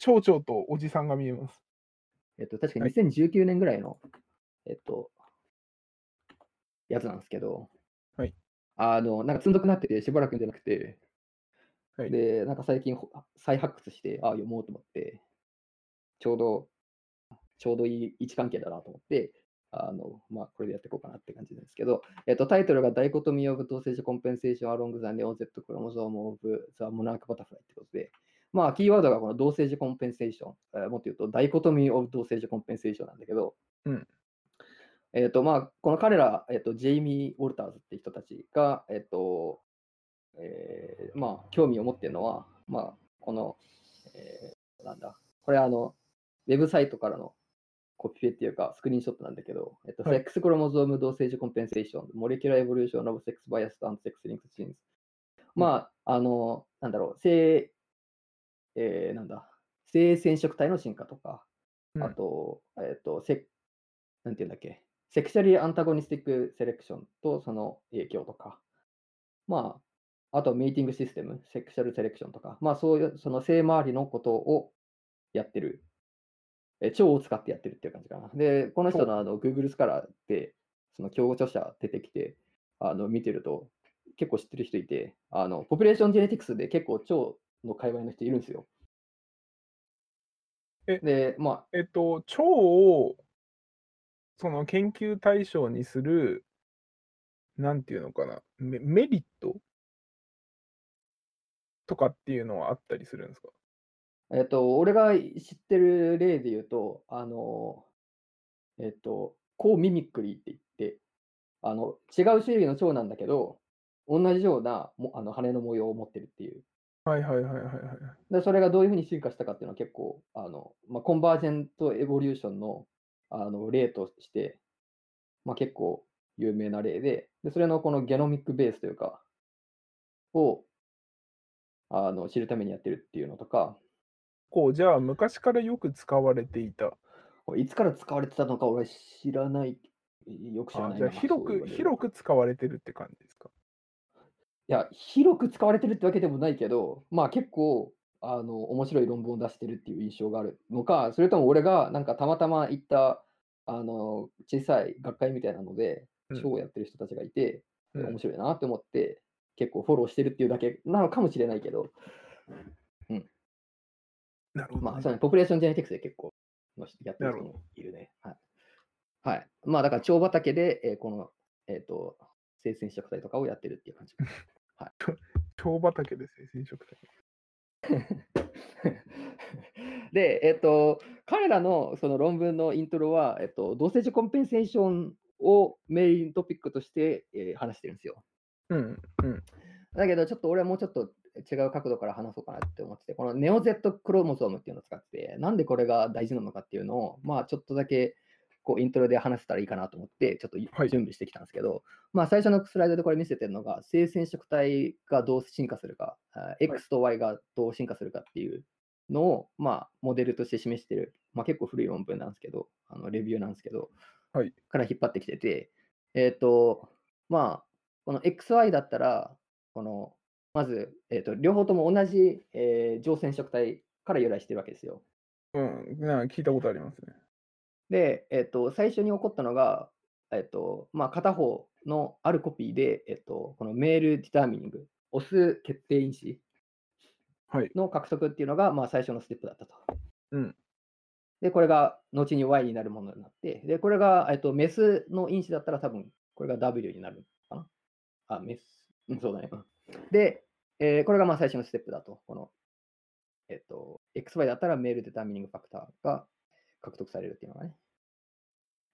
蝶々とおじさんが見えます。えっと、確かはい2019年ぐらいの、えっと、やつなんですけど、はい。あの、なんか積んどくなってて、しばらく読んでなくて、はい。で、なんか最近ほ再発掘して、ああ、読もうと思って、ちょうど、ちょうどいい位置関係だなと思って、あの、まあ、これでやっていこうかなって感じなんですけど、えっと、タイトルがダイコトミー・オブ・同性子コンペンセーション・アロング・ザ・ネオゼット・クロモゾーム・オブ・ザ・モナーク・バタフライってことで、まあ、キーワードがこの dosage compensation、えーもっと言うと、 dichotomy of dosage compensation なんだけど、うん。えっと、まあ、この彼ら、えっと、ジェイミー・ウォルターズって人たちが、えっと、えーまあ、興味を持っているのは、まあ、この、えーなんだ、これあの、ウェブサイトからのコピペっていうか、スクリーンショットなんだけど、えっと、はい sex chromosome dosage compensation、molecular evolution of sex biased and sex linked genes。まあ、あの、なんだろう、性、えーなんだ、性染色体の進化とか、うん。あと、えっと、セなんていうんだっけ、セクシャリーアンタゴニスティックセレクションとその影響とか、まあ、あとメイティングシステム、セクシャルセレクションとか、まあそういうその性周りのことをやってる、え腸を使ってやってるっていう感じかな。で、この人のあの Google スカラーで、その共著者出てきて、あの見てると、結構知ってる人いて、あの population genetics で結構蝶の界隈の人いるんですよ。えで、まあ、えっと、蝶をその研究対象にする、なんていうのかな、メメリット？とかっていうのはあったりするんですか？えっと、俺が知ってる例で言うと、あの、えっと、コーミミックリーって言って、あの、違う種類の蝶なんだけど、同じようなもあの羽の模様を持ってるっていう。はいはいはいはいはい。で、それがどういうふうに進化したかっていうのは結構、あの、まあ、コンバージェントエボリューションのあの例として、まあ、結構有名な例で、で、それのこのゲノミックベースというか、をあの知るためにやってるっていうのとか、こう、じゃあ昔からよく使われていた。いつから使われてたのか俺知らない、よく知らあないな。じゃあ広く、広く使われてるって感じですか？いや、広く使われてるってわけでもないけど、まあ結構、あの、面白い論文を出してるっていう印象があるのか、それとも俺がなんかたまたま行った、あの、小さい学会みたいなので、うんショーをやってる人たちがいて、うん面白いなって思って、結構フォローしてるっていうだけなのかもしれないけど、なるほど、ね。まあ、そうね、 population genetics で結構やってる人もいるね。はい。はい。まあ、だから、蝶畑で、えーこの、えっ、と、性染色体とかをやってるっていう感じ。蝶畑で性染色体。で、えっ、と、彼らのその論文のイントロは、えっ、と、 dosage compensation を main topic として、えー話してるんですよ。うん、うん。だけど、ちょっと俺はもうちょっと違う角度から話そうかなって思ってて、このネオ Z クロモソームっていうのを使ってて、なんでこれが大事なのかっていうのを、まあ、ちょっとだけこうイントロで話せたらいいかなと思って、ちょっといはい準備してきたんですけど、まあ、最初のスライドでこれ見せてるのが、性染色体がどう進化するか、あ X と Y がどう進化するかっていうのを、まあ、モデルとして示してる、まあ、結構古い論文なんですけど、あのレビューなんですけど、はいから引っ張ってきてて、えっ、と、まあ、この XY だったら、この、まず、えっ、と、両方とも同じ、えー上染色体から由来してるわけですよ。うん、な聞いたことありますね。で、えっ、と、最初に起こったのが、えっ、と、まあ、片方のあるコピーで、えっ、と、このメールディターミニング、オス決定因子はい。の獲得っていうのが、まあ、最初のステップだったと。うん。で、これが後に Y になるものになって、で、これが、えっと、メスの因子だったら多分、これが W になるかな？あ、メス。うん、そうだね。うんで、えーこれがまあ最初のステップだと。この、えっと、XY だったらメールデターミニングファクターが獲得されるっていうのがね。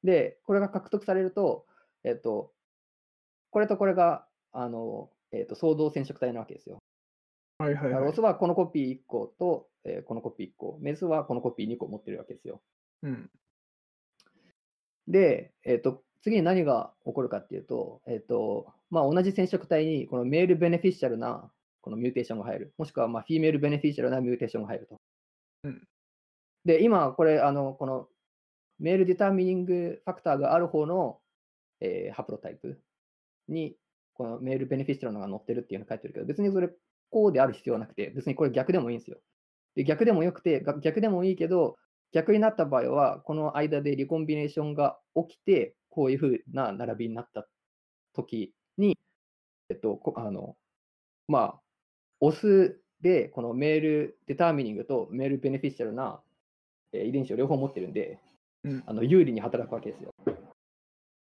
で、これが獲得されると、えっと、これとこれが、あの、えっと、相同染色体なわけですよ。はいはいはいオス。はこのコピー1個と、えーこのコピー1個、メスはこのコピー2個持ってるわけですよ。うん。で、えっと次に何が起こるかっていうと、えっとまあ、同じ染色体にこの male beneficial なこの mutation が入る、もしくはまあ female beneficial な mutation が入ると。うんで、今、これ、あのこの male determining factor がある方の、えーハプロタイプにこのメールベネフィシャルのが載ってるっていうのが書いてるけど、別にそれこうである必要はなくて、別にこれ逆でもいいんですよ。で逆でもよくて、逆でもいいけど、逆になった場合は、この間でリコンビネーションが起きて、こういうふうな並びになった時に、えっと、あの、まあ、オスで、このメールデターミニングとメールベネフィシャルな、遺伝子を両方持ってるんで、うんあの有利に働くわけですよ。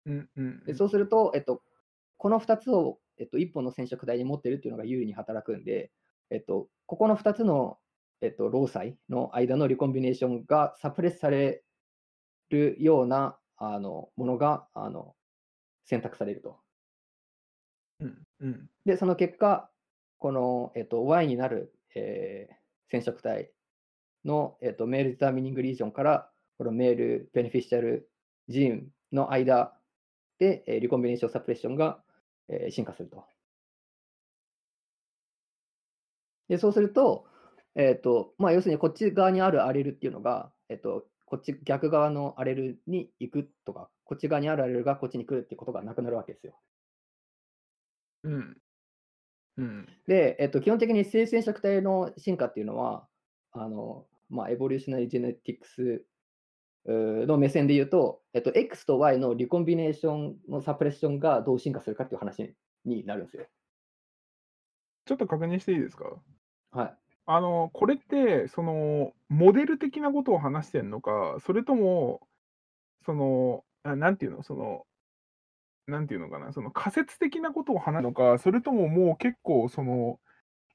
うんうんでそうすると、えっと、この2つを、えっと、1本の染色体に持ってるっていうのが有利に働くんで、えっと、ここの2つの、えっと、労災の間のリコンビネーションがサプレスされるようなあのものがあの選択されると。うんうんで、その結果、この、えっと、Y になる、えー染色体の、えっと、メールデターミニングリージョンから、このメールベネフィシャルジーンの間で、えーリコンビネーションサプレッションが、えー進化すると。で、そうすると、えっと、まあ、要するにこっち側にあるアレルっていうのが、えっと、こっち逆側のアレルに行くとか、こっち側にあるアレルがこっちに来るっていうことがなくなるわけですよ。うんうんで、えっと、基本的に性染色体の進化っていうのは、あのまあ、 evolutionary genetics の目線で言うと、えっと、X と Y の recombination の suppression がどう進化するかっていう話になるんですよ。ちょっと確認していいですか？はい。あの、これって、その、モデル的なことを話してんのか、それとも、その、あなんていうの、その、なんていうのかな、その仮説的なことを話すのか、それとももう結構、その、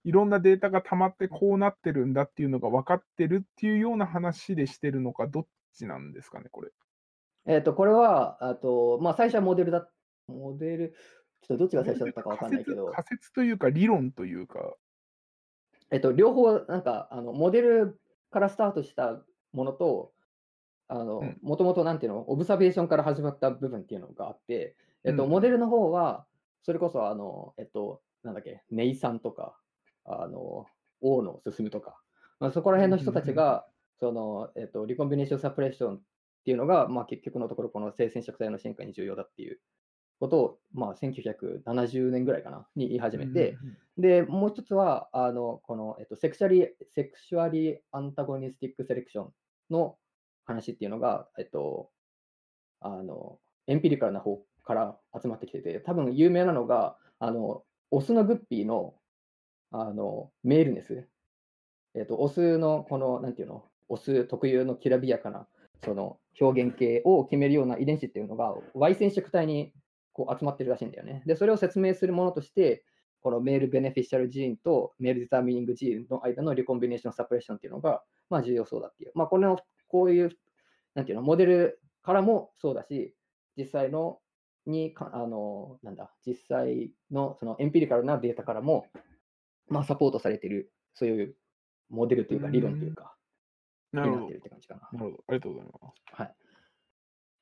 いろんなデータが溜まってこうなってるんだっていうのが分かってるっていうような話でしてるのか、どっちなんですかね、これ。えっと、これは、あとまあ、最初はモデルだ、モデル、ちょっとどっちが最初だったかわかんないけど、仮説仮説というか、理論というか、えっと、両方、なんか、あのモデルからスタートしたものと、もともとなんていうの、オブザベーションから始まった部分っていうのがあって、えっと、うんモデルの方は、それこそ、あの、えっと、なんだっけ、ネイさんとか、あの、大野進とか、まあ、そこら辺の人たちが、その、えっと、リコンビネーションサプレッションっていうのが、まあ、結局のところ、この性染色体の進化に重要だっていうことを、まあ、1970年ぐらいかな、に言い始めて、で、もう一つは、あの、この、えっと、セクシャリ、セクシュアリーアンタゴニスティックセレクションの話っていうのが、えっと、あの、エンピリカルな方から集まってきてて、多分有名なのが、あの、オスのグッピーの、あの、メールネス。えっと、オスのこの、なんていうの、オス特有のきらびやかな、その表現形を決めるような遺伝子っていうのが、Y 染色体にこう集まってるらしいんだよね。で、それを説明するものとして、このメールベネフィシャルジーンとメールディターミニングジーンの間のリコンビネーションサプレッションっていうのが、まあ重要そうだっていう。まあこれの、こういう、なんていうの、モデルからもそうだし、実際の、にか、あの、なんだ、実際のそのエンピリカルなデータからも、まあサポートされてる、そういうモデルというか理論というか、なるほどになってる。って感じかな。なるほど。ありがとうございます。はい。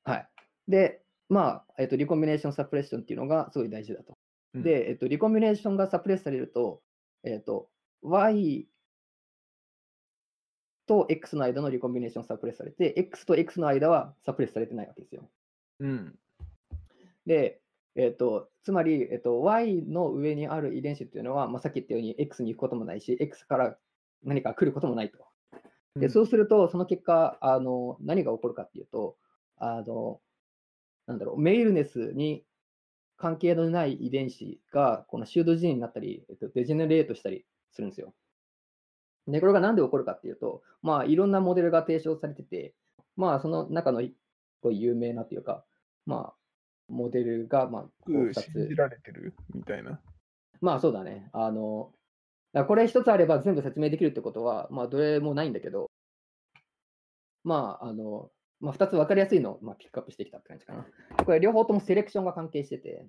はい。で、まあ、えっと、リコンビネーションサプレッションっていうのがすごい大事だと。うんで、えっと、リコンビネーションがサプレスされると、えっと、Y と X の間のリコンビネーションサプレスされて、X と X の間はサプレスされてないわけですよ。うん。で、えっと、つまり、えっと、Y の上にある遺伝子っていうのは、まあ、さっき言ったように X に行くこともないし、X から何か来ることもないと。で、そうすると、その結果、あの、何が起こるかっていうと、あの、なんだろう、メイルネスに関係のない遺伝子が、このシュードジーンになったり、えっと、デジェネレートしたりするんですよ。で、これがなんで起こるかっていうと、まあ、いろんなモデルが提唱されてて、まあ、その中の一個有名なっていうか、まあ、モデルが、まあ、こううん2つ信じ。られてる？みたいな。まあそうだね。あの、だこれ一つあれば全部説明できるってことは、まあどれもないんだけど、まああの、まあ二つ分かりやすいのを、まあ、ピックアップしてきたって感じかな。これ両方とも selection が関係してて、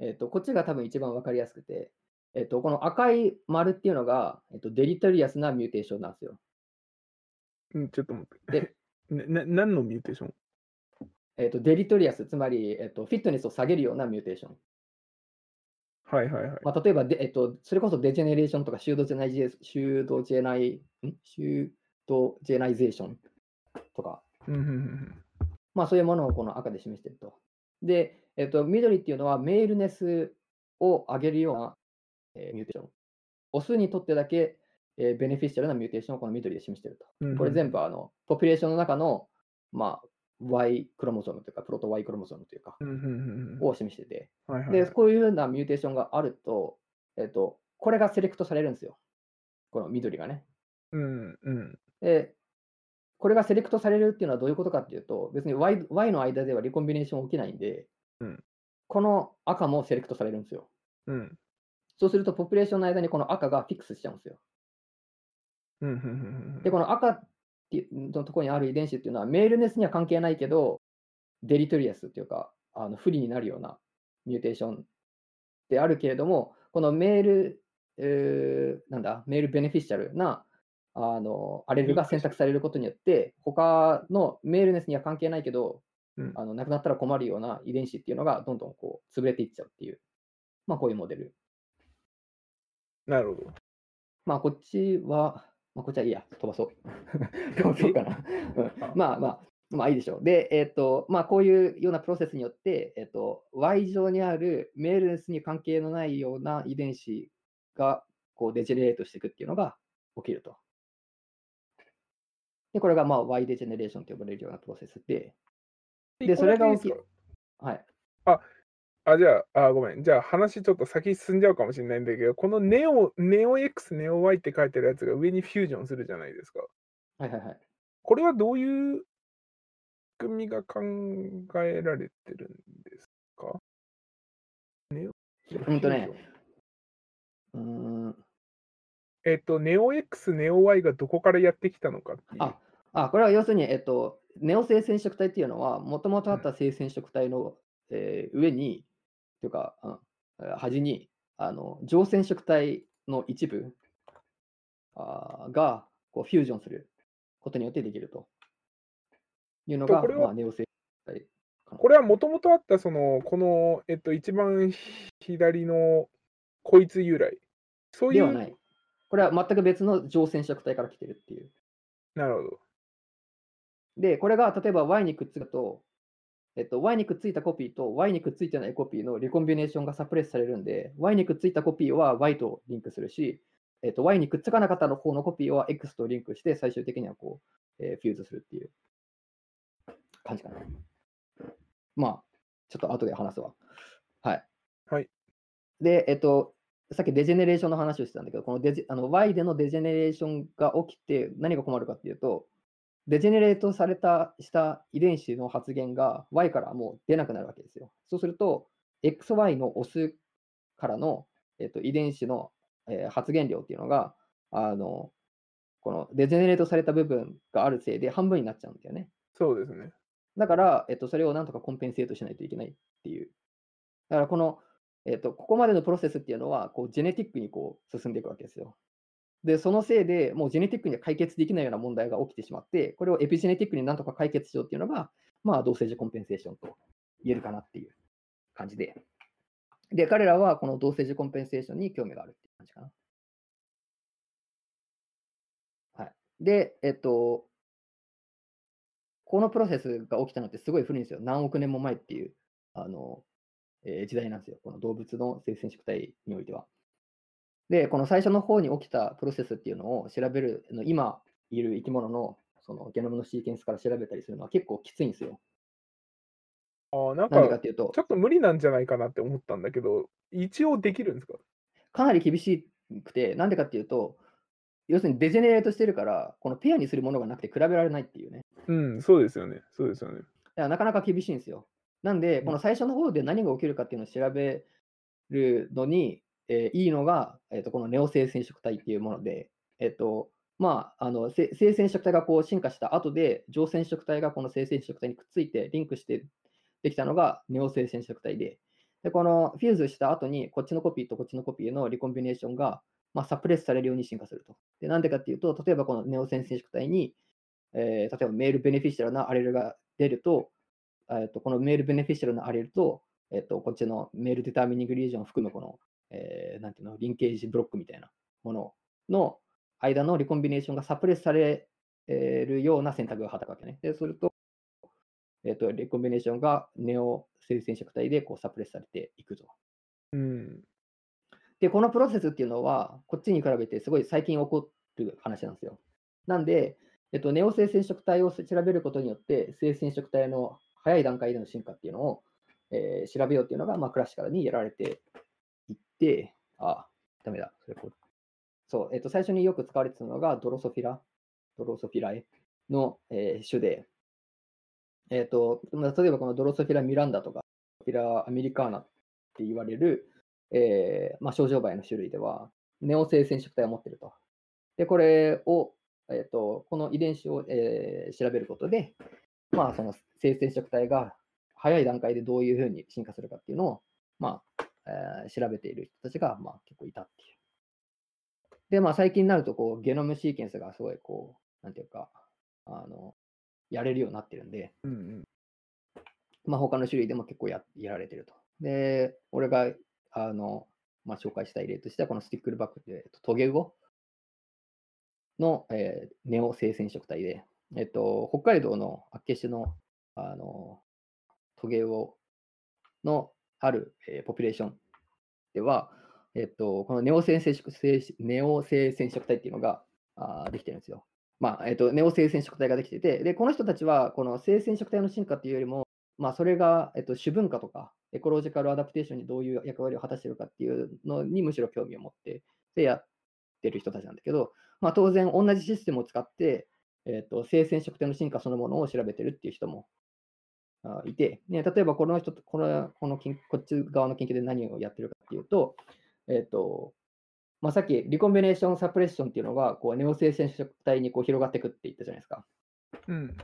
えっ、と、こっちが多分一番分かりやすくて、えっ、と、この赤い丸っていうのが、えっ、と、 deleterious な mutation なんですよ。うん、ちょっと待って。で なな何の mutation えっ、と、 deleterious、つまり、えっ、と、 fitness を下げるような mutation。はいはいはい。まあ、例えばで、えっと、それこそ degeneration とか pseudogenizedogeni、ん？ pseu dogenization とか、うんうんうんまあそういうものをこの赤で示していると。で、えっと、緑っていうのは maleness を上げるような、えー mutation。オスにとってだけえー beneficial な mutation をこの緑で示していると。うんこれ全部あの population の中の、まあ、Y クロモソームというか、プロト Y クロモソームというか、を示してて、で、こういうような mutation があると、えっと、これが select されるんですよ。この緑がね。うんうんで、これが select されるっていうのはどういうことかっていうと、別に Y, y の間では recombination 起きないんで、うんこの赤も select されるんですよ。うんそうすると、 population の間にこの赤がフィックスしちゃうんですよ。で、この赤っていうのところにある遺伝子っていうのは、 maleness には関係ないけど、 deleterious っていうか、あの不利になるようなミューテーションであるけれども、このメール、えーなんだ、メールベネフィシャルなあのアレルが選択されることによって、他のメールネスには関係ないけど、うんあのなくなったら困るような遺伝子っていうのがどんどんこう潰れていっちゃうっていう、まあ、こういうモデル。なるほど。まあ、こっちは、まあ、こっちはいいや、飛ばそう。飛ばそうかな。うんまあまあ、まあいいでしょう。で、えっ、と、まあ、こういうようなプロセスによって、えっ、と、Y 上にあるメールネスに関係のないような遺伝子がこうデジェネレートしていくっていうのが起きると。で、これがまあ Y デジェネレーションと呼ばれるようなプロセスで、でそれが起き一個だけいいですか？はい。あ、じゃあ、あ、ごめん。じゃあ話ちょっと先進んじゃうかもしれないんだけど、このネオ、ネオ X、ネオ Y って書いてるやつが上にフュージョンするじゃないですか。はいはいはい。これはどういう仕組みが考えられてるんですか？ネオうんとねうーん。えっと、ネオ X、ネオ Y がどこからやってきたのかっていう。ああ、これは要するに、えっと、ネオ性染色体っていうのは、もともとあった性染色体の、えー上に、というか、うんえー端に、あの上染色体の一部あーがこうフュージョンすることによってできるというのが、とこれはまあ、ネオ性染色体。これはもともとあった、その、この、えっと、一番左のこいつ由来。そういう。ではない。これは全く別の上染色体から来てるっていう。なるほど。で、これが例えば Y にくっつくと、えっと、Y にくっついたコピーと Y にくっついてないコピーのリコンビネーションがサプレスされるんで、Y にくっついたコピーは Y とリンクするし、えっと、Y にくっつかなかった方のコピーは X とリンクして、最終的にはこう、えー fuse するっていう感じかな。まあ、ちょっと後で話すわ。はい。はい。で、えっと、さっき degeneration の話をしてたんだけど、このデジあの Y での degeneration が起きて何が困るかっていうと、 degenerate されたした遺伝子の発現が Y からもう出なくなるわけですよ。そうすると、XY のオスからの、えっと、遺伝子の、えー発現量っていうのが、あの、このデジェネレートされた部分があるせいで半分になっちゃうんだよね。そうですね。だから、えっと、それをなんとかコンペンセートしないといけないっていう。だから、この、えっと、ここまでのプロセスっていうのは、こう、ジェネティックにこう、進んでいくわけですよ。で、そのせいでもうジェネティックには解決できないような問題が起きてしまって、これをエピジェネティックになんとか解決しようっていうのが、まあ、同性児コンペンセーションと言えるかなっていう感じで。で、彼らはこの同性児コンペンセーションに興味があるっていう感じかな。はい。で、えっと、このプロセスが起きたのってすごい古いんですよ。何億年も前っていう、あの、えー時代なんですよ。この動物の性染色体においては。で、この最初の方に起きたプロセスっていうのを調べる、あの今いる生き物のそのゲノムのシーケンスから調べたりするのは結構きついんですよ。ああ、なんかっ、ていうとち、ょっと無理なんじゃないかなって思ったんだけど、一応できるんですか？かなり厳しくて、なんでかっていうと、要するにデジェネレートしてるから、このペアにするものがなくて比べられないっていうね。うん、そうですよね。そうですよね。だからなかなか厳しいんですよ。なんで、うんこの最初の方で何が起きるかっていうのを調べるのに、えーいいのが、えー、とこのネオ性染色体っていうもので、えっ、と、まあ、あの性染色体がこう進化した後で、上染色体がこの性染色体にくっついてリンクしてできたのがネオ性染色体で、でこのフューズした後に、こっちのコピーとこっちのコピーのリコンビネーションが、まあ、サプレスされるように進化すると。でなんでかっていうと、例えばこのネオ性染色体に、えー例えばメールベネフィシャルなアレルが出ると、えーとこのメールベネフィシャルなアレルと、えーとこっちのメールデターミニングリージョンを含むこの、えーなんていうの、リンケージブロックみたいなものの間のリコンビネーションがサプレスされるような選択が働くわけね。で、すると、えーと、リコンビネーションがネオ性染色体でこうサプレスされていくと。うん。で、このプロセスっていうのは、こっちに比べてすごい最近起こる話なんですよ。なんで、えっと、ネオ性染色体を調べることによって、性染色体の早い段階での進化っていうのを、えー、調べようっていうのが、まあ、クラシカルにやられて、あ、ダメだ。それこそう、えっと、最初によく使われてたのがドロソフィラ、ドロソフィラエの、えー、種で、えっと、例えばこのドロソフィラ・ミランダとか、フィラ・アメリカーナって言われる、えーまあ、症状媒の種類では、ネオ性染色体を持っていると。で、これを、えーと、この遺伝子を、えー、調べることで、まあ、その性染色体が早い段階でどういうふうに進化するかっていうのを、まあえー、調べている人たちが、まあ、結構いたっていう。で、まあ、最近になるとこう、ゲノムシーケンスがすごいこう、なんていうか、あのやれるようになってるんで、うんうんまあ、他の種類でも結構ややられてると。で、俺があの、まあ、紹介したい例としては、このスティックルバックで、トゲウオの、えー、ネオ性染色体で、えっと、北海道の厚岸のあのトゲウオのある、えー、ポピュレーションでは、えっと、このネオ性染色ネオ性染色体っていうのがあできてるんですよ。まあえっと、ネオ性染色体ができててで、この人たちはこの性染色体の進化っていうよりも、まあ、それが、えっと、主文化とかエコロジカルアダプテーションにどういう役割を果たしてるかっていうのにむしろ興味を持ってでやってる人たちなんだけど、まあ、当然同じシステムを使って、えーと、性染色体の進化そのものを調べてるっていう人もいて、ね、例えばこの人とこのこのこっち側の研究で何をやってるかっていうと、えーとまあ、さっきリコンビネーションサプレッションっていうのがこうネオ性染色体にこう広がっていくって言ったじゃないですか。うん、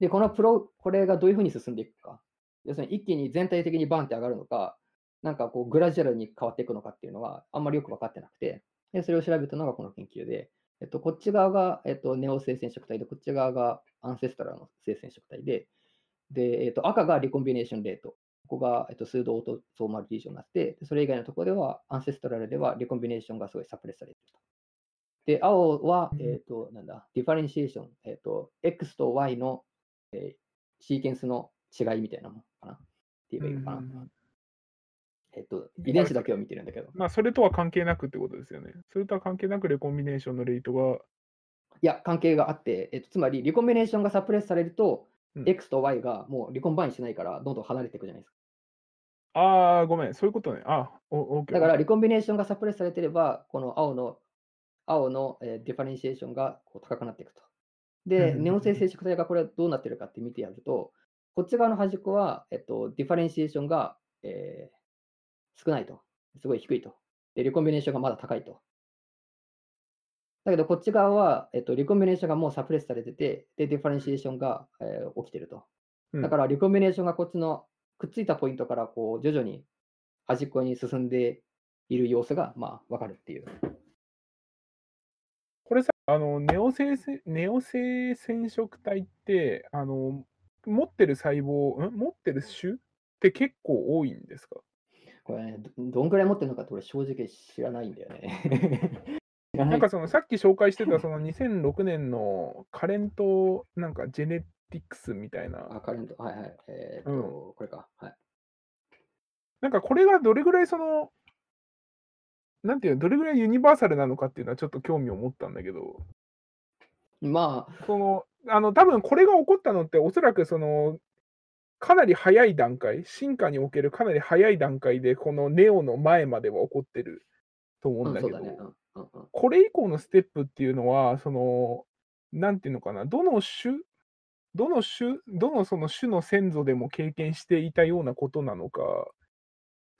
で、このプロ、これがどういうふうに進んでいくか。要するに一気に全体的にバンって上がるのか、なんかこう gradual に変わっていくのかっていうのはあんまりよく分かってなくて、でそれを調べたのがこの研究で、えっと、こっち側が、えっと、ネオ性染色体で、こっち側が ancestral の性染色体で、で、えっと、赤が recombination rate。ここが、えっと、 pseudoautosomal region になって、それ以外のところでは、 ancestral では recombination がすごい suppress されていると。で、青は、えっ、と、なんだ、 differentiation、えっ、と、X と Y の、えー、シーケンスの違いみたいなものかなって言えばいいのかな。えっと、遺伝子だけを見てるんだけど。まあ、それとは関係なくってことですよね。それとは関係なく recombination のレートが。いや、関係があって、えっと、つまり、 recombination が suppress されると、うん、X と Y がもう recombine しないから、どんどん離れていくじゃないですか。ああ、ごめん、そういうことね。あお、OK。だから、リコンビネーションが suppress されてれば、この青の、青の、えー、 differentiation がこう高くなっていくと。で、ネオ性染色体がこれどうなってるかって見てやると、こっち側の端っこは、えっと、 differentiation が、えー、少ないと。すごい低いと。で、 recombination がまだ高いと。だけど、こっち側は、えっと、 recombination がもう suppress されてて、で、 differentiation が、えー、起きてると。だから、 recombination がこっちのくっついたポイントから、こう、徐々に端っこに進んでいる様子が、まあ、わかるっていう。これさ、あの、ネオ性ネオ性染色体って、あの、持ってる細胞、ん？持ってる種って結構多いんですか？これね、どどんくらい持ってるのかって俺正直知らないんだよね。なんかそのさっき紹介してたその2006年のカレントなんかジェネティクスみたいな。あ、カレント、はいはい。えー、っと、うん、これか。はい。なんかこれがどれぐらいその、なんていうの、どれぐらいユニバーサルなのかっていうのはちょっと興味を持ったんだけど。まあ、その、あの、多分これが起こったのって、おそらくその、かなり早い段階、進化におけるかなり早い段階で、このネオの前までは起こってると思うんだけど、これ以降のステップっていうのは、その、なんていうのかな、どの種、どの種、どのその種の先祖でも経験していたようなことなのか、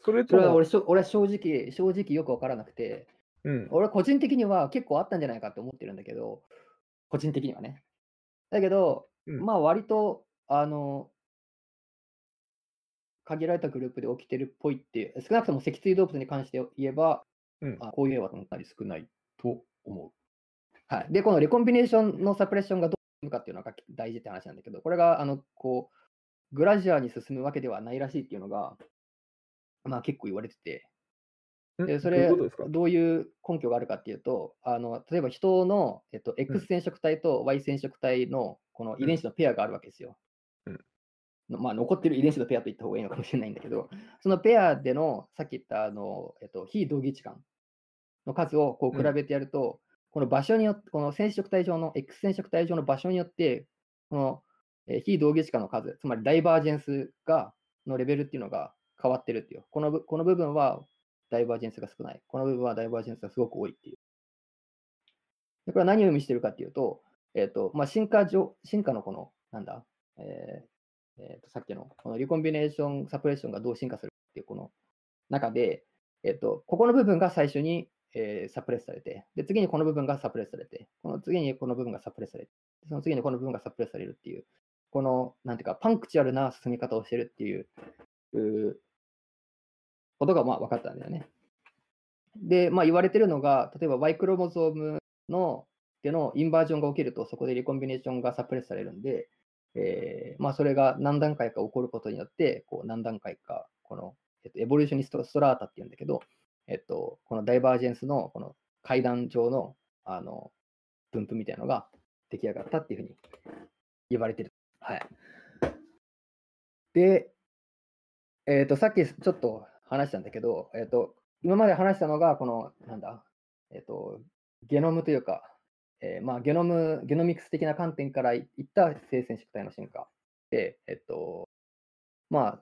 それと俺俺は正直、正直よく分からなくて、うん、俺は個人的には結構あったんじゃないかって思ってるんだけど、個人的にはね。だけど、うん、まあ割と、あの、限られたグループで起きてるっぽいっていう、少なくとも脊椎動物に関して言えば、うん、あこういう絵はかなり少ないと思う。はい、で、このレコンビネーションのサプレッションがどういうかっていうのが大事って話なんだけど、これがあのこうグラジュアに進むわけではないらしいっていうのが、まあ、結構言われてて、でそれどういう根拠があるかっていうと、あの例えば人の、えっと、X 染色体と Y 染色体のこの遺伝子のペアがあるわけですよ。うん。まあ、残ってる遺伝子のペアと言った方がいいのかもしれないんだけど、そのペアでのさっき言ったあの、えっと、非同義置換の数をこう比べてやると、この場所によって、この染色体上の、X 染色体上の場所によって、この、えー非同義値化の数、つまりダイバージェンスが、のレベルっていうのが変わってるっていう。このぶこの部分はダイバージェンスが少ない。この部分はダイバージェンスがすごく多いっていう。でこれは何を意味してるかっていうと、えっ、と、まあ、進化上、進化のこの、なんだ、えーえーと、さっきの、このリコンビネーション、サプレッションがどう進化するっていう、この中で、えっ、と、ここの部分が最初に、えーサプレスされて、で、次にこの部分がサプレスされて、この次にこの部分がサプレスされて、その次にこの部分がサプレスされるっていう、この、なんていうか、パンクチュアルな進み方をしてるっていう、うことが、まあ、分かったんだよね。で、まあ、言われてるのが、例えば Y クロモゾームの、でのインバージョンが起きると、そこでリコンビネーションがサプレスされるんで、えーまあ、それが何段階か起こることによって、こう何段階か、この、えっと、エボリューショニストストラータっていうんだけど、のダイバージェンスのこの階段上のあの分布みたいなのが出来上がったっていうふうに言われてる。はい。で、えっと、さっきちょっと話したんだけど、えっと、今まで話したのが、この、なんだ、えっと、ゲノムというか、えーまあ、ゲノム、ゲノミクス的な観点からいった性染色体の進化で、えっと、ま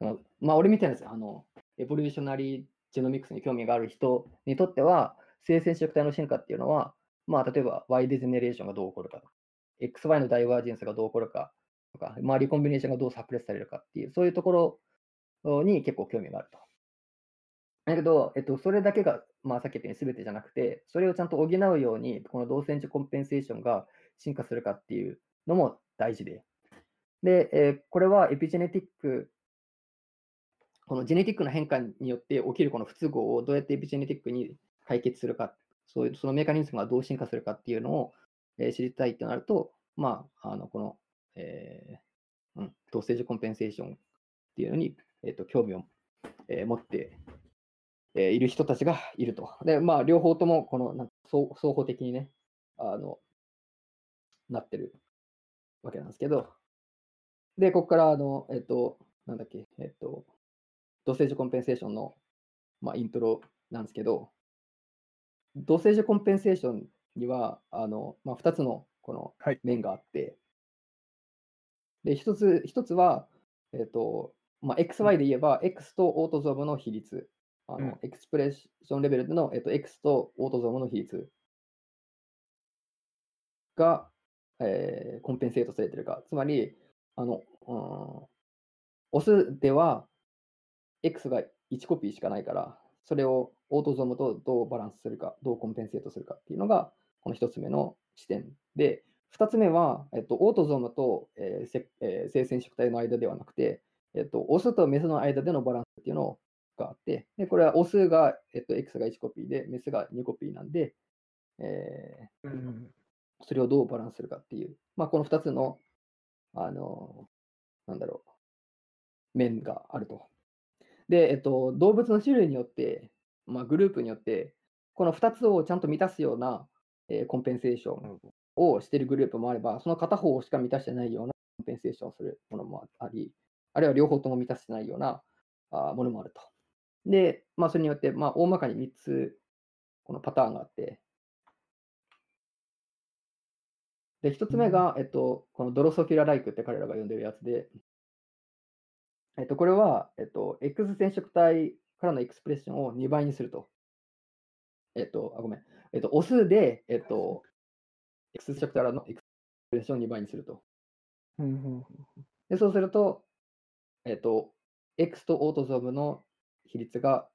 あ、まあ、俺みたいなですあの、エボリューショナリージェノミクスに興味がある人にとっては、性染色体の進化っていうのは、まあ、例えば Y デジェネレーションがどう起こるか、XY のダイバージェンスがどう起こるかとか、まあ、リコンビネーションがどうサプレスされるかっていう、そういうところに結構興味があると。だけど、えっと、それだけが、まあ、さっき言ったように全てじゃなくて、それをちゃんと補うように、この動線値コンペンセーションが進化するかっていうのも大事で。で、えーこれはエピジェネティック、このジェネティックな変化によって起きるこの不都合をどうやってエピジェネティックに解決するか、そういうそのメカニズムがどう進化するかっていうのを、えー知りたいってなると、まあ、あのこの、えーうん、同性値コンペンセーションっていうのに、えー、と興味を、えー持ってえーいる人たちがいると。で、まあ、両方とも、この、なんか双双方的にね、あの、なってるわけなんですけど、で、ここから、あの、えっと、なんだっけ、えっと、同性値コンペンセーションの、まあ、イントロなんですけど、同性値コンペンセーションには、あの、まあ、2つの、このはい面があって、で、一つ、一つは、えっと、まあ、XY で言えば、X とオートゾームの比率。あの、うんエクスプレッションレベルでの、えっと、X とオートゾームの比率が、えーコンペンセートされてるか。つまり、あの、うん、オスでは X が1コピーしかないから、それをオートゾームとどうバランスするか、どうコンペンセートするかっていうのが、この1つ目の視点で、2つ目は、えっと、オートゾームと、えーせえー性染色体の間ではなくて、えっと、オスとメスの間でのバランスっていうのがあって、でこれはオスが、えっと、X が1コピーで、メスが2コピーなんで、えーうんそれをどうバランスするかっていう、まあ、この2つの、あの、なんだろう、面があると。で、えっと、動物の種類によって、まあ、グループによって、この2つをちゃんと満たすような、えーコンペンセーションをしているグループもあれば、その片方しか満たしてないようなコンペンセーションをするものもあり、あるいは両方とも満たしてないようなあーものもあると。で、まあ、それによって、まあ、大まかに3つ、このパターンがあって、で、一つ目が、えっと、このドロソフィラライクって彼らが呼んでるやつで、えっと、これは、えっと、X 染色体からのエクスプレッションを2倍にすると。えっと、あ、ごめん。えっと、オスで、えっと、X 染色体からのエクスプレッションを2倍にすると。うんうんで、そうすると、えっと、X とオートゾームの比率が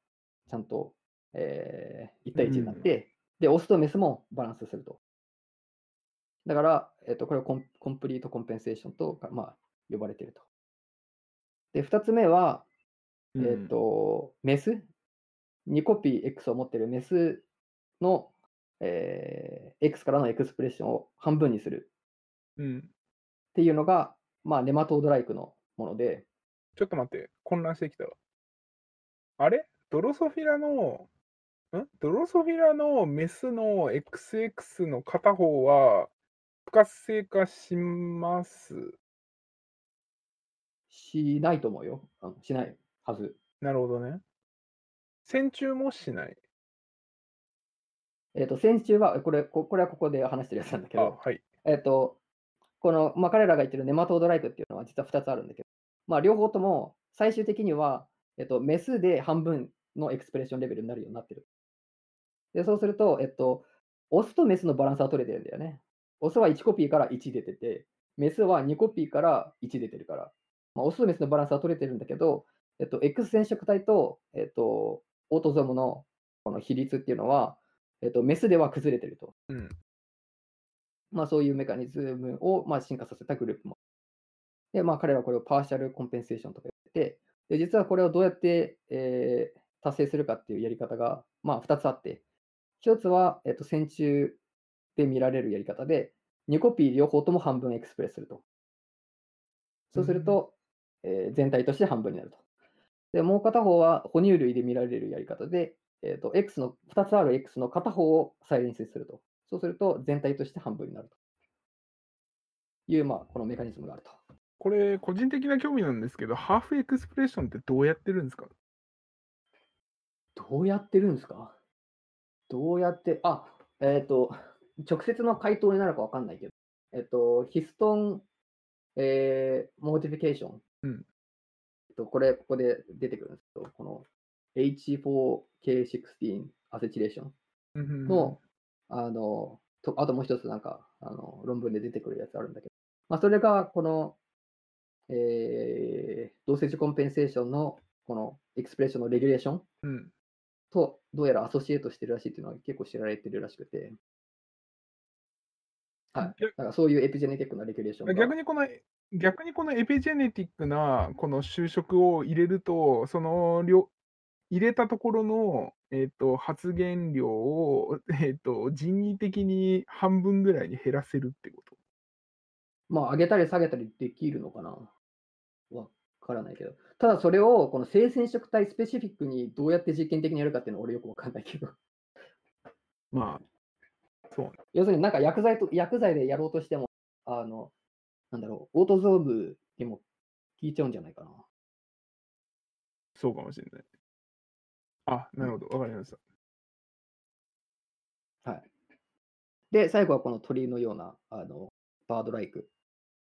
ちゃんと、えー1対1になって、で、オスとメスもバランスすると。だから、えっと、これをコンコンプリートコンペンセーションとか、まあ、呼ばれていると。で、2つ目は、うんえっと、メス ?2 コピー X を持っているメスの、えー X からのエクスプレッションを半分にするうんっていうのが、まあ、ネマトードライクのもので、ちょっと待って、混乱してきたわ。あれ？ドロソフィラの、ん？ドロソフィラのメスの XX の片方は不活性化します。しないと思うよ。うんしないはず。なるほどね。線虫もしない？えっ、と、先週は、これ、ここれはここで話してるやつなんだけあ、ど、はい。えっ、と、この、まあ、彼らが言ってるネマトードライクっていうのは実は2つあるんだけど、まあ、両方とも最終的には、えっ、と、メスで半分のエクスプレッションレベルになるようになってる。で、そうすると、えっと、オスとメスのバランスは取れてるんだよね。オスは1コピーから1出てて、メスは2コピーから1出てるから、まあ、オスとメスのバランスは取れてるんだけど、えっと、X 染色体と、えっと、オートゾームのこの比率っていうのは、えっと、メスでは崩れてると。うん。まあ、そういうメカニズムを、まあ、進化させたグループも。で、まあ、彼はこれをパーシャルコンペンセーションとか言ってて、で実はこれをどうやって、えー達成するかっていうやり方が、まあ、2つあって、1つは、えっと、線虫で見られるやり方で、2コピー両方とも半分エクスプレスすると。そうすると、えー全体として半分になると。で、もう片方は哺乳類で見られるやり方で、えっと X の、2つある X の片方をサイレンスすると。そうすると、全体として半分になるという、まあ、このメカニズムがあると。これ、個人的な興味なんですけど、ハーフエクスプレッションってどうやってるんですか？どうやってるんですか？どうやって、あ、えっ、と、直接の回答になるかわかんないけど、えっ、と、ヒストン、えー、 modification。うんえっと、これ、ここで出てくるんですけど、この H4K16 acetylation うんの、あの、とあともう一つなんか、あの、論文で出てくるやつあるんだけど、まあ、それが、この、えー、 dosage compensation の、この expression の regulation うん。とどうやら associate してるらしいっていうのは結構知られてるらしくて、はい。逆だからそういうエピジェネティックなレギュレーションが。逆にこの、逆にこのエピジェネティックなこの就職を入れると、その量、入れたところの、えっと発言量を、えっと人為的に半分ぐらいに減らせるってこと？まあ、上げたり下げたりできるのかな？わからないけど。ただそれを、この性染色体スペシフィックにどうやって実験的にやるかっていうのは俺よくわかんないけど。まあ、そう。要するになんか薬剤と、薬剤でやろうとしても、あの、なんだろう、オートゾームにも効いちゃうんじゃないかな。そうかもしれない。あ、なるほど。わかりました。はい。で、最後はこの鳥のような、あの、バードライク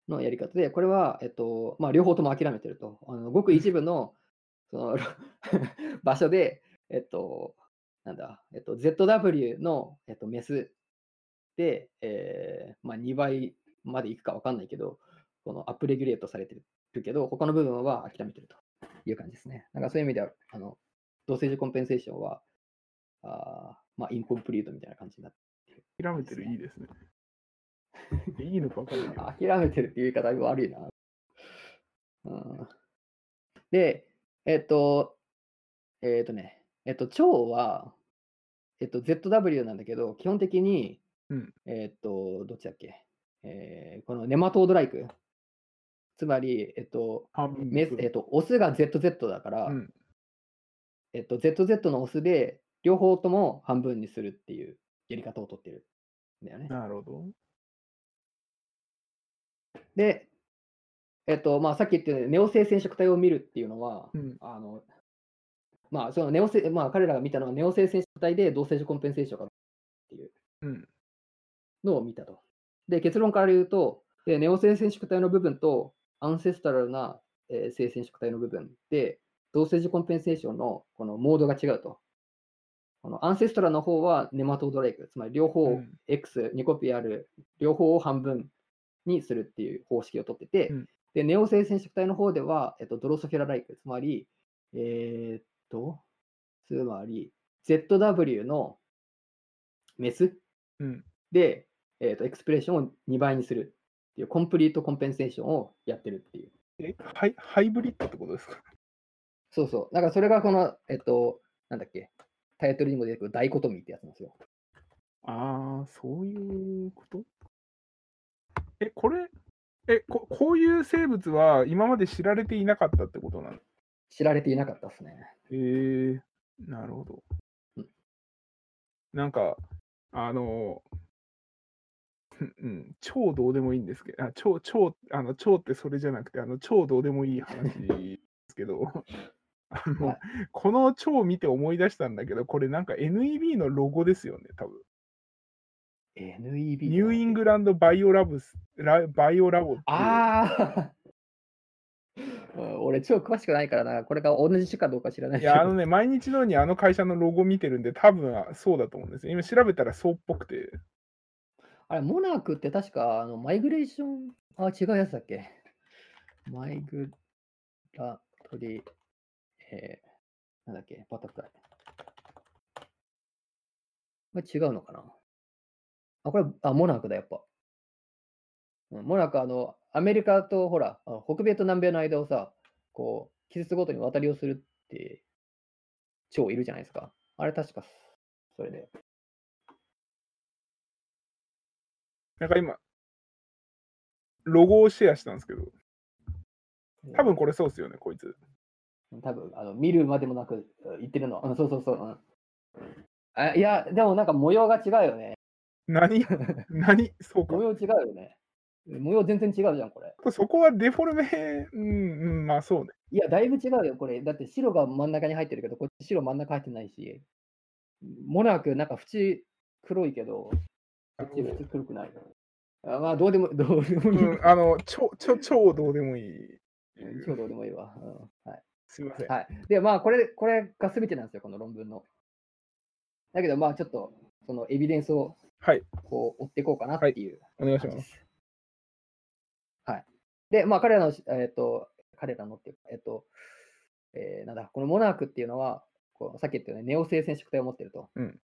のやり方で、これは、えっと、まあ、両方とも諦めてると。あのごく一部の、その、場所で、えっと、なんだ、えっと、ZW の、えっと、メスで、えーまあ、2倍までいくかわかんないけど、このアップレギュレートされてるけど、他の部分は諦めてるという感じですね。なんかそういう意味では、あの、同性児コンペンセーションは、あーまあ、インコンプリートみたいな感じになって諦めてるいいですね。いいのかわかんない。諦めてるっていう言い方が悪いな。うん、で、えっと、えっとね、えっと、腸は、えっと、ZW なんだけど、基本的に、うんえっと、どっちだっけ、えーこのネマトードライク。つまり、えっと、メスえっと、オスが ZZ だから、うん。えっと、ZZ のオスで、両方とも半分にするっていうやり方をとってるんだよね。なるほど。で、えっと、まあ、さっき言ったようにネオ性染色体を見るっていうのは、うんあの、まあ、そのネオ性、まあ、彼らが見たのはネオ性染色体で同性種コンペンセーションがっていううん。のを見たと。で、結論から言うと、でネオ性染色体の部分とアンセストラルな、えー性染色体の部分で、同性種コンペンセーションのこのモードが違うと。このアンセストラの方はネマトードレイク、つまり両方うん X、2コピーある両方を半分にするっていう方式をとってて、うんで、ネオ性染色体の方では、えっと、ドロソフェラライク、つまり、えーっと、つまり、ZW のメスうん。で、えーっと、エクスプレッションを2倍にするっていう、コンプリートコンペンセーションをやってるっていう。えハイ、ハイブリッドってことですか？そうそう。だからそれがこの、えっと、なんだっけ、タイトルにも出てくるダイコトミーってやつなんですよ。ああ、そういうこと？え、これ、えこ、こういう生物は今まで知られていなかったってことなの？知られていなかったですね。えー、なるほどうん。なんか、あの、うん うん、超どうでもいいんですけど、あ超、超、あの、超ってそれじゃなくて、あの、超どうでもいい話ですけど、あの、はいこの超見て思い出したんだけど、これなんか NEB のロゴですよね、多分。NEB ニューイングランドバイオラブス、ラバイオラボああ 俺超詳しくないからな。これが同じ種かどうか知らないけど。いや、あのね、毎日のようにあの会社のロゴ見てるんで、多分そうだと思うんですよ。今調べたらそうっぽくて。あれ、モナークって確かあのマイグレーション、あ、違うやつだっけ？マイグラトリ、えー、なんだっけ？バタフライ。これ違うのかな？あ、これ、あ、モナークだ、やっぱ。うんモナーク、あの、アメリカとほら、北米と南米の間をさ、こう、季節ごとに渡りをするって、蝶いるじゃないですか。あれ確か、それで。なんか今、ロゴをシェアしたんですけど、多分これそうっすよね、こいつ。多分あの見るまでもなくうん言ってるの。うんそうそうそう。うんあいや、でもなんか模様が違うよね。何？何？そうか模。様違うよね。模様全然違うじゃん、これ。これそこはデフォルメ、うん、うん、まあそうね。いや、だいぶ違うよ、これ。だって白が真ん中に入ってるけど、こっち白真ん中入ってないし、モナーク、なんか縁黒いけど、こっち縁黒くない。あまあ、どうでも、どうでもいい。うん、あの、超、超、超どうでもいい。うん超どうでもいいわ。うんはい。すいません。はい。で、まあ、これ、これが全てなんですよ、この論文の。だけど、まあ、ちょっと、そのエビデンスをはい、こう追っていこうかなっていうお願いしま。すす。はい。で、まあ、彼らの、えっ、と、彼らのっていうか、えっ、と、えーなんだ、このモナークっていうのは、こうさっき言ったようにネオ性染色体を持ってると。うん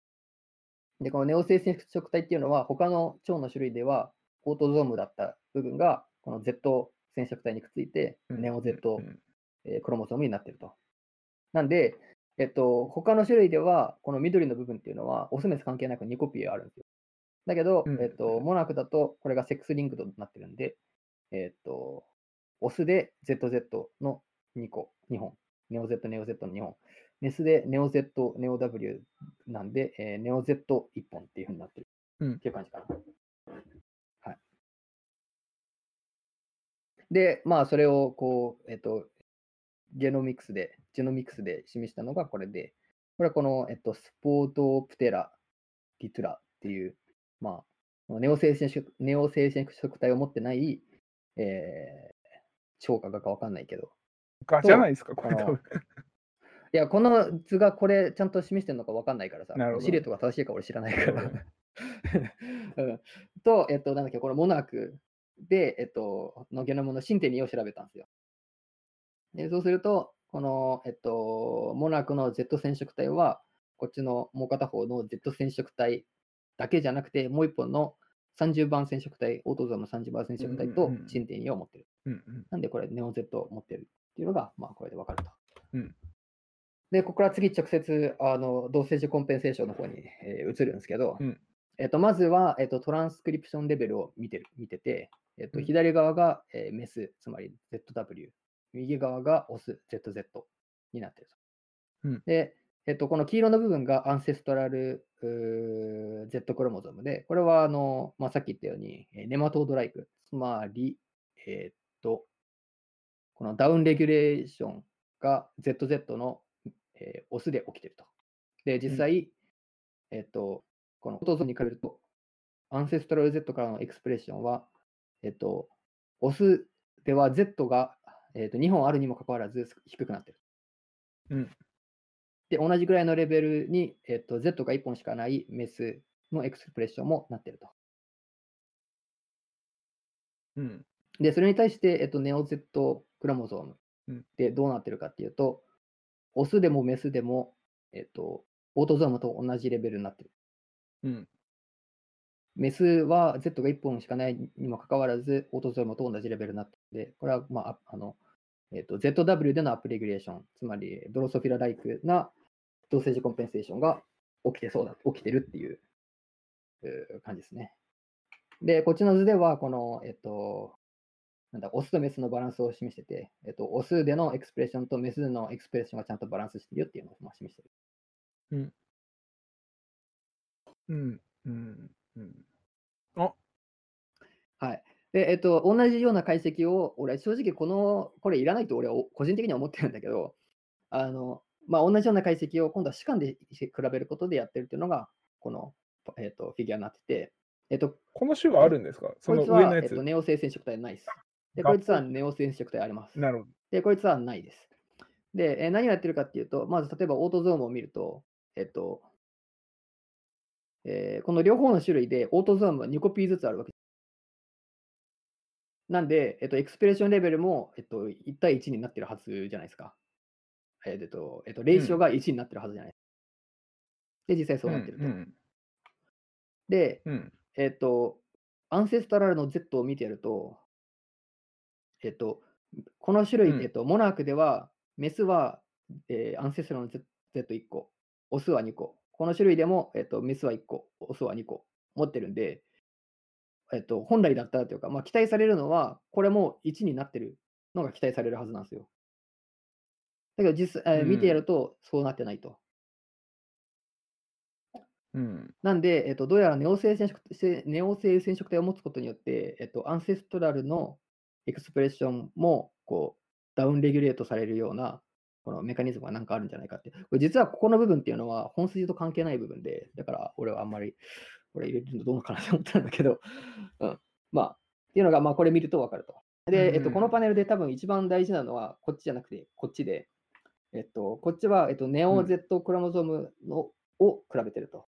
で、このネオ性染色体っていうのは、他の腸の種類では、オートゾームだった部分が、この Z 染色体にくっついて、うんネオ Z うんえークロモソームになっていると。なんで、えっと、他の種類では、この緑の部分っていうのは、オスメス関係なく2コピーあるんですよ。だけど、うんえっと、モナークだと、これがセックスリンクドになってるんで、えっと、オスで ZZ の2個、2本。ネオ Z、ネオ Z の2本。メスでネオ Z、ネオ W なんで、えーネオ Z1 本っていうふうになってる。うんっていう感じかな。はい。で、まあ、それを、こう、えっと、ゲノミクスで、ジェノミクスで示したのがこれで、これはこの、えっと、スポートプテラ・ディトゥラっていう、まあ、ネオ性染色ネオ性染色体を持ってない、えー、腸かがかわかんないけど、ガじゃないですか、これ多分。いや、この図がこれちゃんと示してるのかわかんないからさ、シルエットが正しいか俺知らないから。うん、と、えっと、なんだっけ、これモナークで、えっと、のゲノムのシンテニーを調べたんですよ。でそうすると、この、えっと、モナークの Z 染色体は、こっちのもう片方の Z 染色体だけじゃなくて、もう一本の30番染色体、オートゾーム30番染色体とうんうんうんシンテニーを持ってる。うんうんなんでこれ、ネオ Z を持ってるっていうのが、まあ、これでわかると。うんで、ここから次、直接、あの、同性児コンペンセーションの方に、えー移るんですけど、うんえっと、まずは、えっと、トランスクリプションレベルを見てる見てて、えっと、うん。左側が、えーメス、つまり ZW、右側がオス、ZZ になってると。うん。で、えっと、この黄色の部分がアンセストラル Z クロモゾームで、これはあの、まあ、さっき言ったように、えーネマトードライク、つまり、えーっと、このダウンレギュレーションが ZZ の、えーオスで起きてると。で、実際、えーっと、このオートゾームに比べると、アンセストラル Z からのエクスプレッションは、えーっと、オスでは Z が、えーっと2本あるにもかかわらず低くなってる。うんで、同じぐらいのレベルに、えっと、Z が1本しかないメスのエクスプレッションもなってると。うんで、それに対して、えっと、ネオ Z クロモゾームうんでどうなってるかっていうと、オスでもメスでも、えっと、オートゾームと同じレベルになってる。うんメスは Z が1本しかないにもかかわらず、オートゾームと同じレベルになってて、これは、まあ、あの、えっと、ZW でのアップレギュレーション、つまりドロソフィラライクな同性児コンペンセーションが起きてそうだ、起きてるっていうう感じですね。で、こっちの図では、この、えっと、なんだ、オスとメスのバランスを示してて、えっと、オスでのエクスプレッションとメスでのエクスプレッションがちゃんとバランスしてるよっていうのを示してる。うんうんうんはい。で、えっと、同じような解析を、俺、正直、この、これいらないと俺はお個人的には思ってるんだけど、あの、まあ、同じような解析を今度は主観で比べることでやってるっていうのが、この、えっと、フィギュアになってて、えっと、この種はあるんですか？そのこいつは、上のやつ。えっと、ネオ性染色体ないです。で、合こいつは併ネオ染色体あります。なるほど。で、こいつはないです。で、えー何をやってるかっていうと、まず例えばオートゾームを見ると、えっと、えーこの両方の種類でオートゾームは2コピーずつあるわけなんで、えっと、エクスプレッションレベルも、えっと、1対1になってるはずじゃないですか。えっと、えっと、レーシオが1になってるはずじゃないですか。で、実際そうなってると。うんで、うんうんえっと、アンセストラルの Z を見てやると、えっと、この種類、うんえっと、モナークでは、メスは、えーアンセストラルの Z- Z1 個、オスは2個。この種類でも、えっと、メスは1個、オスは2個持ってるんで、えっと、本来だったらというか、まあ、期待されるのは、これも1になってるのが期待されるはずなんですよ。だけど実際、えー見てやると、そうなってないと。うんなんで、えっと、どうやらネオ性染色性ネオ性染色体を持つことによって、えっと、アンセストラルのエクスプレッションもこうダウンレギュレートされるようなこのメカニズムがなんかあるんじゃないかって。これ実はここの部分っていうのは本筋と関係ない部分で、だから俺はあんまりこれ入れるのどうかなって思ったんだけど、うん。まあ、っていうのが、まあこれ見るとわかると。で、えっと、うんこのパネルで多分一番大事なのはこっちじゃなくてこっちで、えっと、こっちは、えっと、ネオ Z クロモゾームの、を比べてると。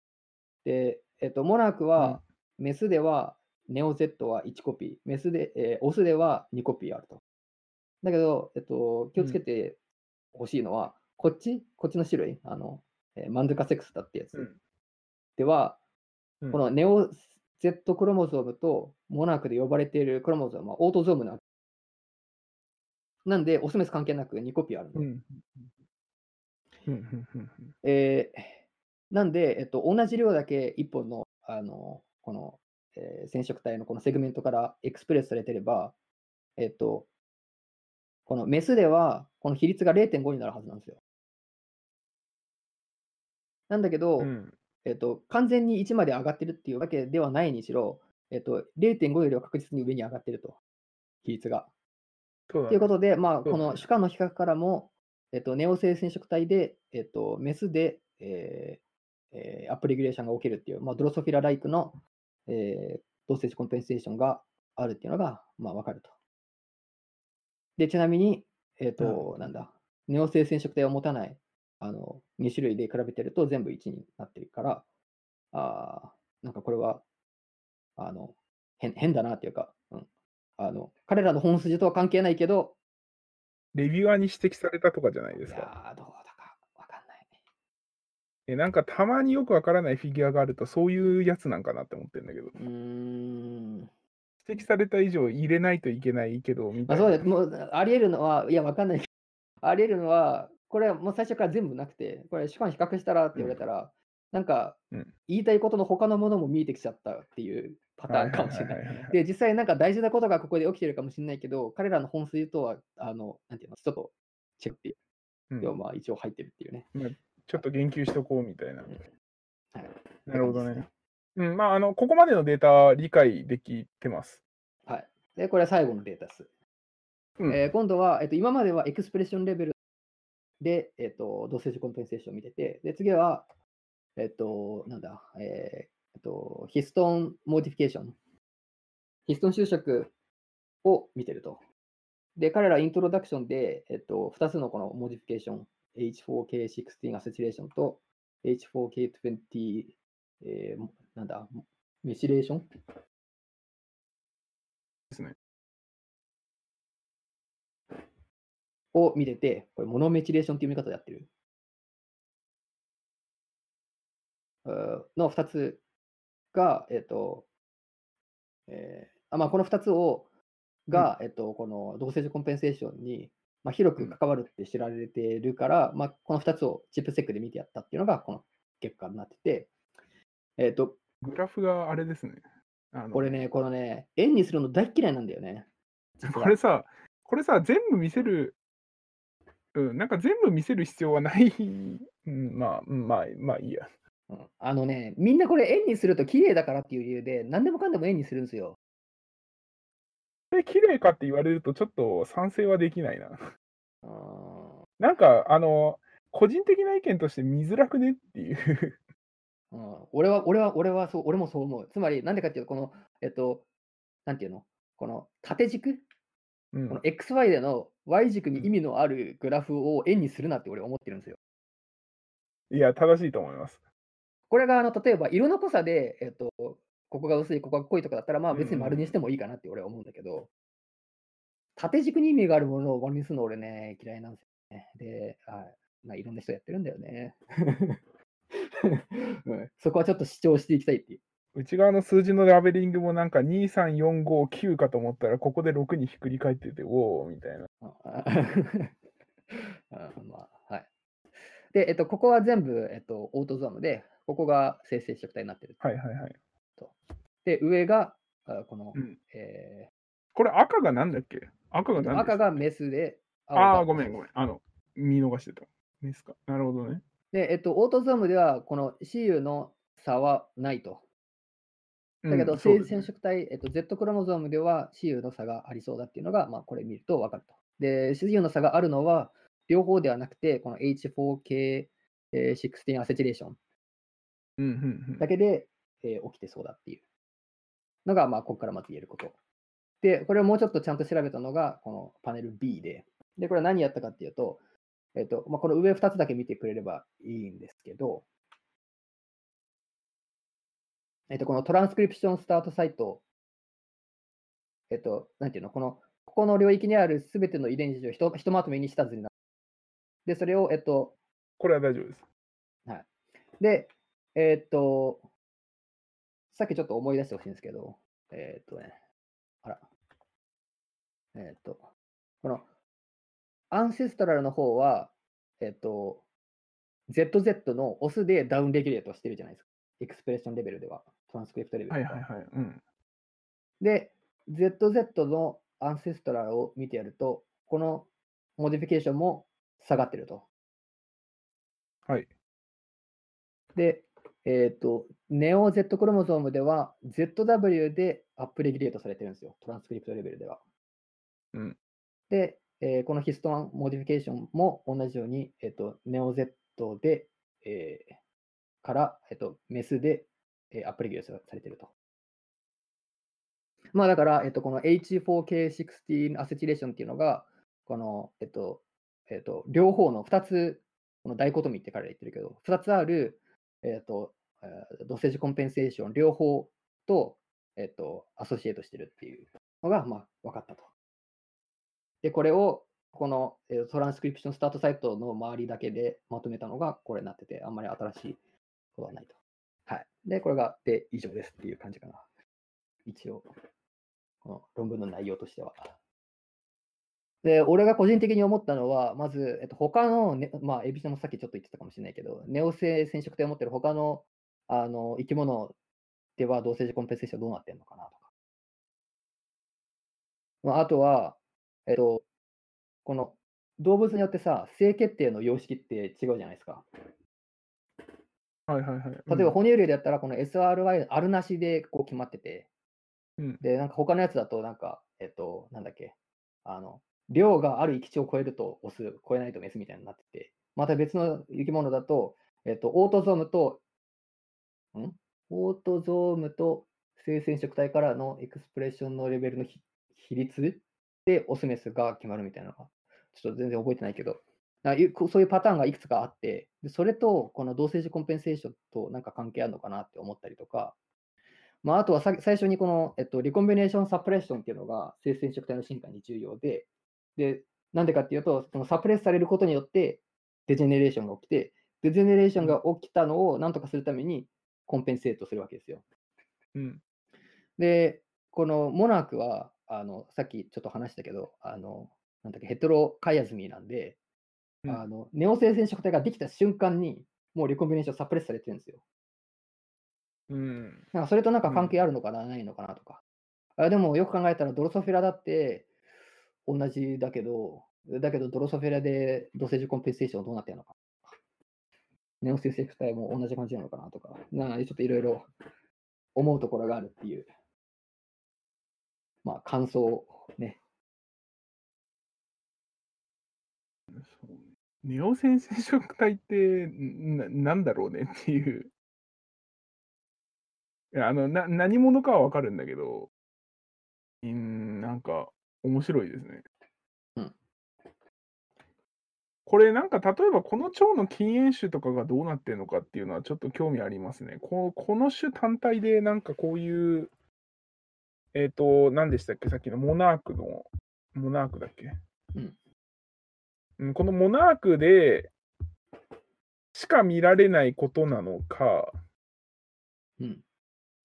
で、えっと、モナークは、メスでは、ネオ Z は1コピー、メスで、えーオスでは2コピーあると。だけど、えっと、気をつけてほしいのは、こっち、こっちの種類、あの、えーマンドゥカセックスだってやつ、うん。では、うん。このネオ Z クロモゾームとモナークで呼ばれているクロモゾームはオートゾームななんで、オスメス関係なく2コピーあるの。うん。えーなんで、えっと、同じ量だけ1本の、あの、この、えー染色体のこのセグメントからエクスプレスされてれば、えっと、このメスでは、この比率が0.5になるはずなんですよ。なんだけど、うんえっと、完全に1まで上がってるっていうわけではないにしろ、えっと、0.5よりは確実に上に上がってると、比率が。そうだねということで、まあ、この主観の比較からも、えっと、ネオ性染色体で、えっと、メスで、えーえーアップレギュレーションが起きるっていう、まあ、ドロソフィラライクの、えー、同性値コンペンセーションがあるっていうのが、まあ、わかると。で、ちなみに、えっ、と、なんだ、ネオ性染色体を持たないあの2種類で比べてると全部1になってるから、あーなんかこれは、あの、変変だなっていうか、うん、あの彼らの本筋とは関係ないけど、レビュアーに指摘されたとかじゃないでいすか。やー、どうだかわかんない。えなんかたまによくわからないフィギュアがあるとそういうやつなんかなって思ってるんだけど、うーん。指摘された以上入れないといけないけど、みたまあ、いな。そうだもうあり得るのは、いや、わかんないけど。あり得るのは、これはもう最初から全部なくて、これ、主観比較したらって言われたら、なんかうん、言いたいことの他のものも見えてきちゃったっていうパターンかもしれない。で、実際なんか大事なことがここで起きてるかもしれないけど、彼らの本筋とは、あの、なんていうの、ちょっとチェックっていううんのがまあ一応入ってるっていうね。ちょっと言及しとこうみたいな。はいなるほどね。うん、まあ、あの、ここまでのデータ理解できてます。はい。で、これは最後のデータです。うんえー今度は、えっと、今まではエクスプレッションレベルで、えっと、同性値コンペンセーションを見てて、で、次は、えっと、なんだ、えーえっと、ヒストンモーディフィケーション。ヒストン修飾を見てると。で、彼らイントロダクションで、えっと、2つのこの modification、H4K16 acetylation と H4K20、えーなんだ、 methylation ですね。を見てて、これ monomethylation っていう見方でやってる。うーの2つが、えっ、と、えーあまあ、この2つをが、えっと、この同性値コンペンセーションに、まあ、広く関わるって知られているから、まあ、この2つをチップセックで見てやったっていうのがこの結果になってて、えっ、と、グラフがあれですね。あのこれね、このね、円にするの大っ嫌いなんだよね。これさ、これさ、全部見せる、うん、なんか全部見せる必要はない、うん、まあ、うんまあ、まあいいや。うんあのね、みんなこれ円にすると綺麗だからっていう理由で、何でもかんでも円にするんですよ。これ綺麗かって言われると、ちょっと賛成はできないな。あーなんか、あの、個人的な意見として見づらくねっていう。うん、俺は、俺は、俺はそう、俺もそう思う。つまり、なんでかっていうと、この、えっと、なんていうの？この縦軸？うんこの XY での Y 軸にうん意味のあるグラフを円にするなって俺思ってるんですよ。いや、正しいと思います。これがあの例えば色の濃さで、えっと、ここが薄い、ここが濃いとかだったら、まあうんうん別に丸にしてもいいかなって俺は思うんだけど、縦軸に意味があるものを丸にするの俺ね、嫌いなんですよね。で、はいまあ、いろんな人やってるんだよね。う んそこはちょっと主張していきたいっていう。内側の数字のラベリングもなんか2、3、4、5、9かと思ったら、ここで6にひっくり返ってて、おーみたいな。あ あまあ、はい。で、えっと、ここは全部、えっと、オートゾームで、ここが生成色体になってる。はいはいはい。で、上が、あこの、うんえこれ赤がなんだっけ？赤がー何赤がメスで、青ああごめんごめん。あの、見逃してた。ですか。なるほどね。で、えっと、オートゾームでは、この CU の差はないと。だけど、生うん染色体、えっと、Z クロモゾームでは CU の差がありそうだっていうのが、まあ、これ見ると分かると。で、CU の差があるのは、両方ではなくて、この H4K16 アセチレーションうんうんうんだけで、えー起きてそうだっていうのが、まあ、ここからまず言えること。で、これをもうちょっとちゃんと調べたのが、このパネル B で、で、これは何やったかっていうと、えっ、と、まあ、この上2つだけ見てくれればいいんですけど、えっ、と、このトランスクリプションスタートサイト、えっ、と、なんていうの、この、ここの領域にあるすべての遺伝子をひとひとまとめにした図になる。で、それを、えっ、と、これは大丈夫です。で、えーっと、さっきちょっと思い出してほしいんですけど、えーっとね、あら、えーっと、この、アンセストラルの方は、えーっと、ZZ のオスでダウンレギュレートしてるじゃないですか。expression level では、トランスクリプトレベルでは。はいはいはい。うん。で、ZZ の ancestral を見てやると、この modification も下がってると。はい。で、えっ、と、ネオ Z クロモゾームでは ZW で upregulate されてるんですよ。トランスクリプトレベルでは。うん。で、えーこのヒストン modification も同じように、えっ、と、 neo Z で、えーから、えっ、と、メスで、えーアプレギュレートされていると。まあだから、えっ、と、この H4K16 アセチレーションっていうのが、この、えっ、と、えっ、と、両方の2つ、このダイコトミーって彼ら言ってるけど、2つある、えっ、と、えードセージコンペンセーション両方と、えっ、と、アソシエイトしてるっていうのが、まあ、分かったと。で、これを、この、トランスクリプションスタートサイトの周りだけでまとめたのがこれになってて、あんまり新しいことはないと。はい。で、これが、で、以上ですっていう感じかな。一応、この論文の内容としては。で、俺が個人的に思ったのは、まず、えっと、他の、ね、まあ、エビちゃんもさっきちょっと言ってたかもしれないけど、ネオ性染色体を持ってる他のあの生き物では同性児コンペンセーションどうなってるのかなとか。まあ、あとは、えっと、この動物によってさ、性決定の様式って違うじゃないですか。はいはいはい。例えば、うん哺乳類でやったら、この SRY あるなしでこう決まってて、うん。で、なんか他のやつだと、なんか、えっと、なんだっけ、あの、量がある域値を超えるとオス、超えないとメスみたいになってて、また別の生き物だと、えっと、オートゾームと、ん？オートゾームと性染色体からのエクスプレッションのレベルの比比率でオスメスが決まるみたいなのが、ちょっと全然覚えてないけど、そういうパターンがいくつかあって、でそれとこの同性児コンペンセーションとなんか関係あるのかなって思ったりとか、まあ、あとはさ最初にこの、えっと、リコンビネーションサプレッションっていうのが性染色体の進化に重要で、で、なんでかっていうと、そのサプレスされることによってデジェネレーションが起きて、デジェネレーションが起きたのをなんとかするためにコンペンセートするわけですよ。うん。で、このモナークは、あのさっきちょっと話したけど、あのなんだっけヘテロカイアズミーなんで、うんあのネオ性染色体ができた瞬間に、もうリコンビネーションサプレスされてるんですよ。うん。なんかそれとなんかうん関係あるのかな、ないのかなとか。あでもよく考えたらドロソフェラだって同じだけど、だけどドロソフェラで同性児コンペンセーションどうなってるのか。ネオ性染色体も同じ感じなのかなとか、なんかちょっといろいろ思うところがあるっていう、まあ感想をね。そうねネオセン染色体ってんななんだろうね っていう。いや、あの、な何者かはわかるんだけど、うーん、なんか面白いですね。うん。これなんか例えばこの蝶の禁煙種とかがどうなってるのかっていうのはちょっと興味ありますね。ここの種単体でなんかこういう、えっ、と、何でしたっけ？さっきのモナークの、モナークだっけ？うん。うん、このモナークでしか見られないことなのか、うん。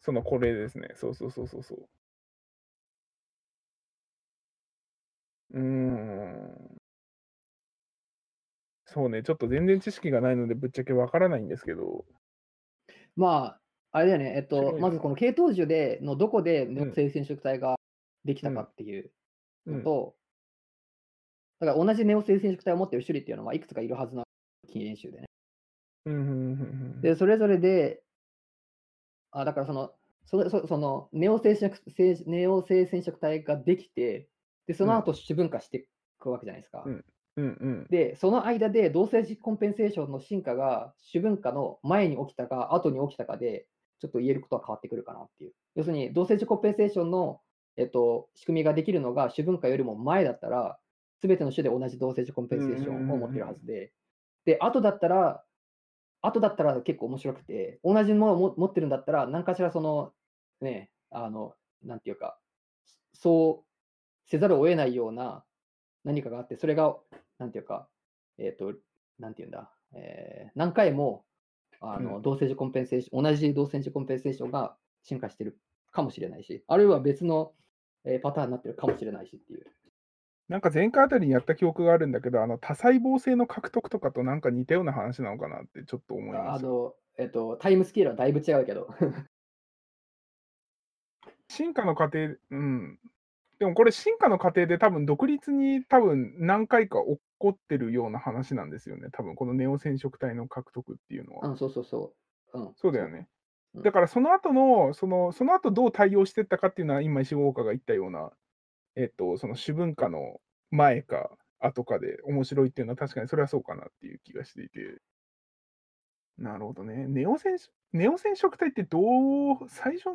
そのこれですね。そうそうそうそうそう。うーん。そうね、ちょっと全然知識がないのでぶっちゃけわからないんですけど。まあ、あれだよね、えっと。まずこの系統樹でのどこでうん。ネオ生染色体ができたかうん。っていううん。のと、だから同じネオ生染色体を持っている種類っていうのはいくつかいるはずな禁煙種でね。で、それぞれで、あ、だからその、それそそのネオ生色生ネオ生染色体ができて、で、そうのん。後主分化していくわけじゃないですか。うん。うんうん。で、その間で同性軸コンペンセーションの進化が主分化の前に起きたか後に起きたかで、ちょっと言えることは変わってくるかなっていう。要するに、同性軸コンペンセーションの、えっと、仕組みができるのが主分化よりも前だったら、すべての種で同じ同性軸コンペンセーションを持っているはずで、で、後だったら、後だったら結構面白くて、同じものをも持ってるんだったら、何かしらその、ね、あの、なんていうか、そうせざるを得ないような何かがあって、それが、なんていうか、えっ、と、なんていうんだ、えー何回も、あの、うん。同性値コンペンセーション、同じ同性値コンペンセーションが進化してるかもしれないし、あるいは別の、えーパターンになってるかもしれないしっていう。なんか前回あたりにやった記憶があるんだけど、あの多細胞性の獲得とかとなんか似たような話なのかなってちょっと思います。あの、えっ、と、タイムスケールはだいぶ違うけど。進化の過程、うん。でもこれ進化の過程で多分独立に多分何回か起こってるような話なんですよね。多分このネオ染色体の獲得っていうのは。うん、そうそうそう。うん、そうだよね。うんだからその後の、その、その後どう対応していったかっていうのは今石郷岡が言ったような、えっと、その主文化の前か後かで面白いっていうのは確かにそれはそうかなっていう気がしていて。なるほどね。ネオ染色ネオ染色体ってどう、最初、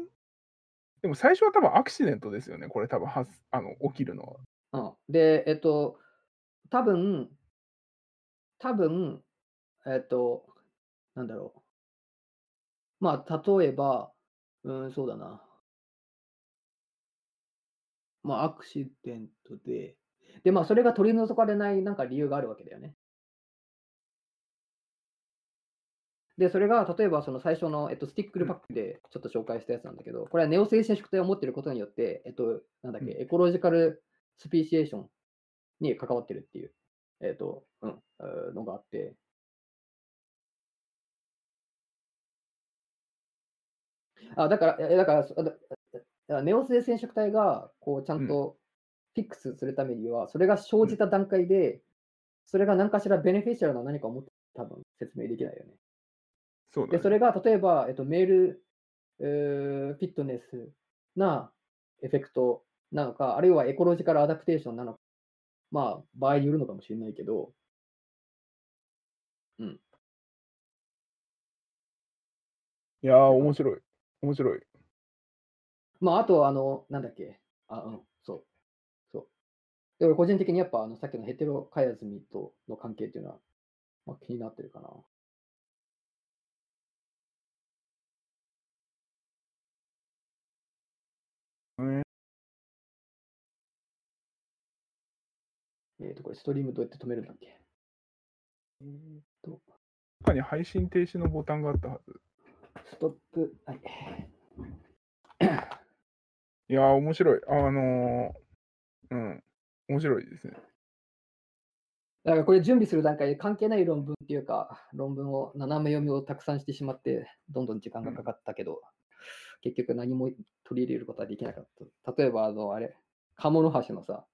でも最初は多分アクシデントですよね。これ多分はあの起きるのは。うん。で、えっと、多分、多分、えっと、なんだろう。まあ、例えば、うん、そうだな。まあ、アクシデントで、で、まあ、それが取り除かれないなんか理由があるわけだよね。で、それが例えばその最初の、えっと、 stickleback でちょっと紹介したやつなんだけど、これはネオ性染色体を持っていることによって、えっと、なんだっけ、 ecological speciation に関わってるっていう、えっと、うん、えーのがあって、あ、だから、えだから、ネオ性染色体が、こう、ちゃんとフィックスするためには、それが生じた段階で、それが何かしらベネフィシャルな何かを持って多分説明できないよね。で、そね。それが例えば、えっと、メール、えーフィットネスなエフェクトなのか、あるいはエコロジカルアダプテーションなのか、まあ、場合によるのかもしれないけど、うん。いやー、面白い。面白い。まあ、あと、あの、なんだっけ、あ、うん、そう、そう。で、俺、個人的にやっぱ、あの、さっきのヘテロカイアズミとの関係っていうのは、まあ、気になってるかな。えっ、と、これ、ストリームどうやって止めるんだっけ？えっ、と、中に配信停止のボタンがあったはず。ストップ、はい。いやー、面白い。あのー、うん。面白いですね。だからこれ準備する段階で関係ない論文っていうか、論文を斜め読みをたくさんしてしまって、どんどん時間がかかったけど、結局何も取り入れることはできなかった。例えば、あの、あれ、カモノハシのさ、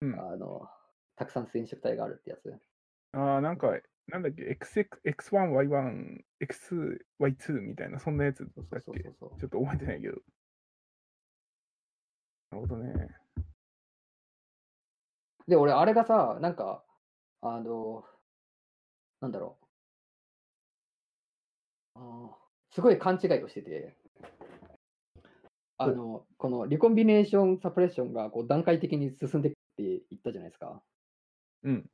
うん。あの、たくさん染色体があるってやつ。あー、なんか、なんだっけ、XX X1、Y1、X、Y2 みたいな、そんなやつだっけ？そうそうそう。ちょっと覚えてないけど。なるほどね。で、俺、あれがさ、なんか、あの、なんだろう。あーすごい勘違いをしてて、あの、このリコンビネーションサプレッションがこう段階的に進んでいくって言ったじゃないですか。うん。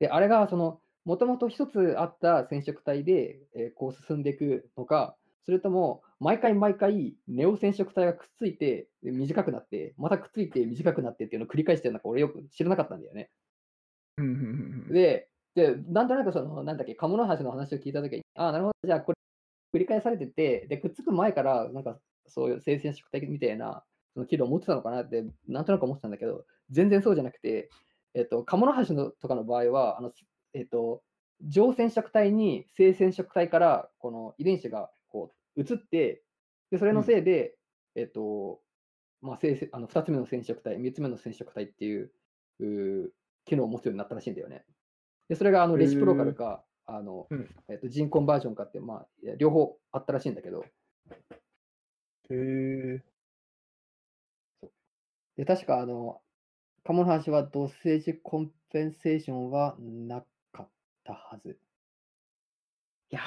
で、あれがその、もともと一つあった染色体で、えーこう進んでいくのか、それとも毎回毎回ネオ染色体がくっついてで短くなって、またくっついて短くなってっていうのを繰り返してるのか俺よく知らなかったんだよね。うんうんうんうん。で、でなんとなくその、なんだっけ、カモノハシの話を聞いたときに、ああ、なるほど、じゃあこれ繰り返されてて、で、くっつく前から、なんかそういう性染色体みたいな、その機能を持ってたのかなって、なんとなく思ってたんだけど、全然そうじゃなくて、えっと、カモノハシのとかの場合は、あの、えっと、上染色体に性染色体からこの遺伝子がこう移って、でそれのせいで、えっと、まあ、性あの2つ目の染色体、3つ目の染色体っていううー機能を持つようになったらしいんだよね。で、それがあのレシプロカルか、あのうん。えっと、ジンコンバージョンかって、まあ、両方あったらしいんだけど、へえ。で確かあの、カモノハシはドッセージコンペンセーションはなかったはず。いや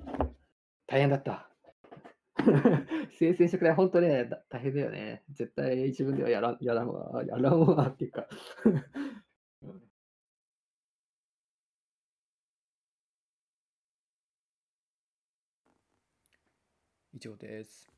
ー、大変だった。性染色体、本当ね、大変だよね。絶対自分ではやらんやらんわ、やらんわっていうか。以上です。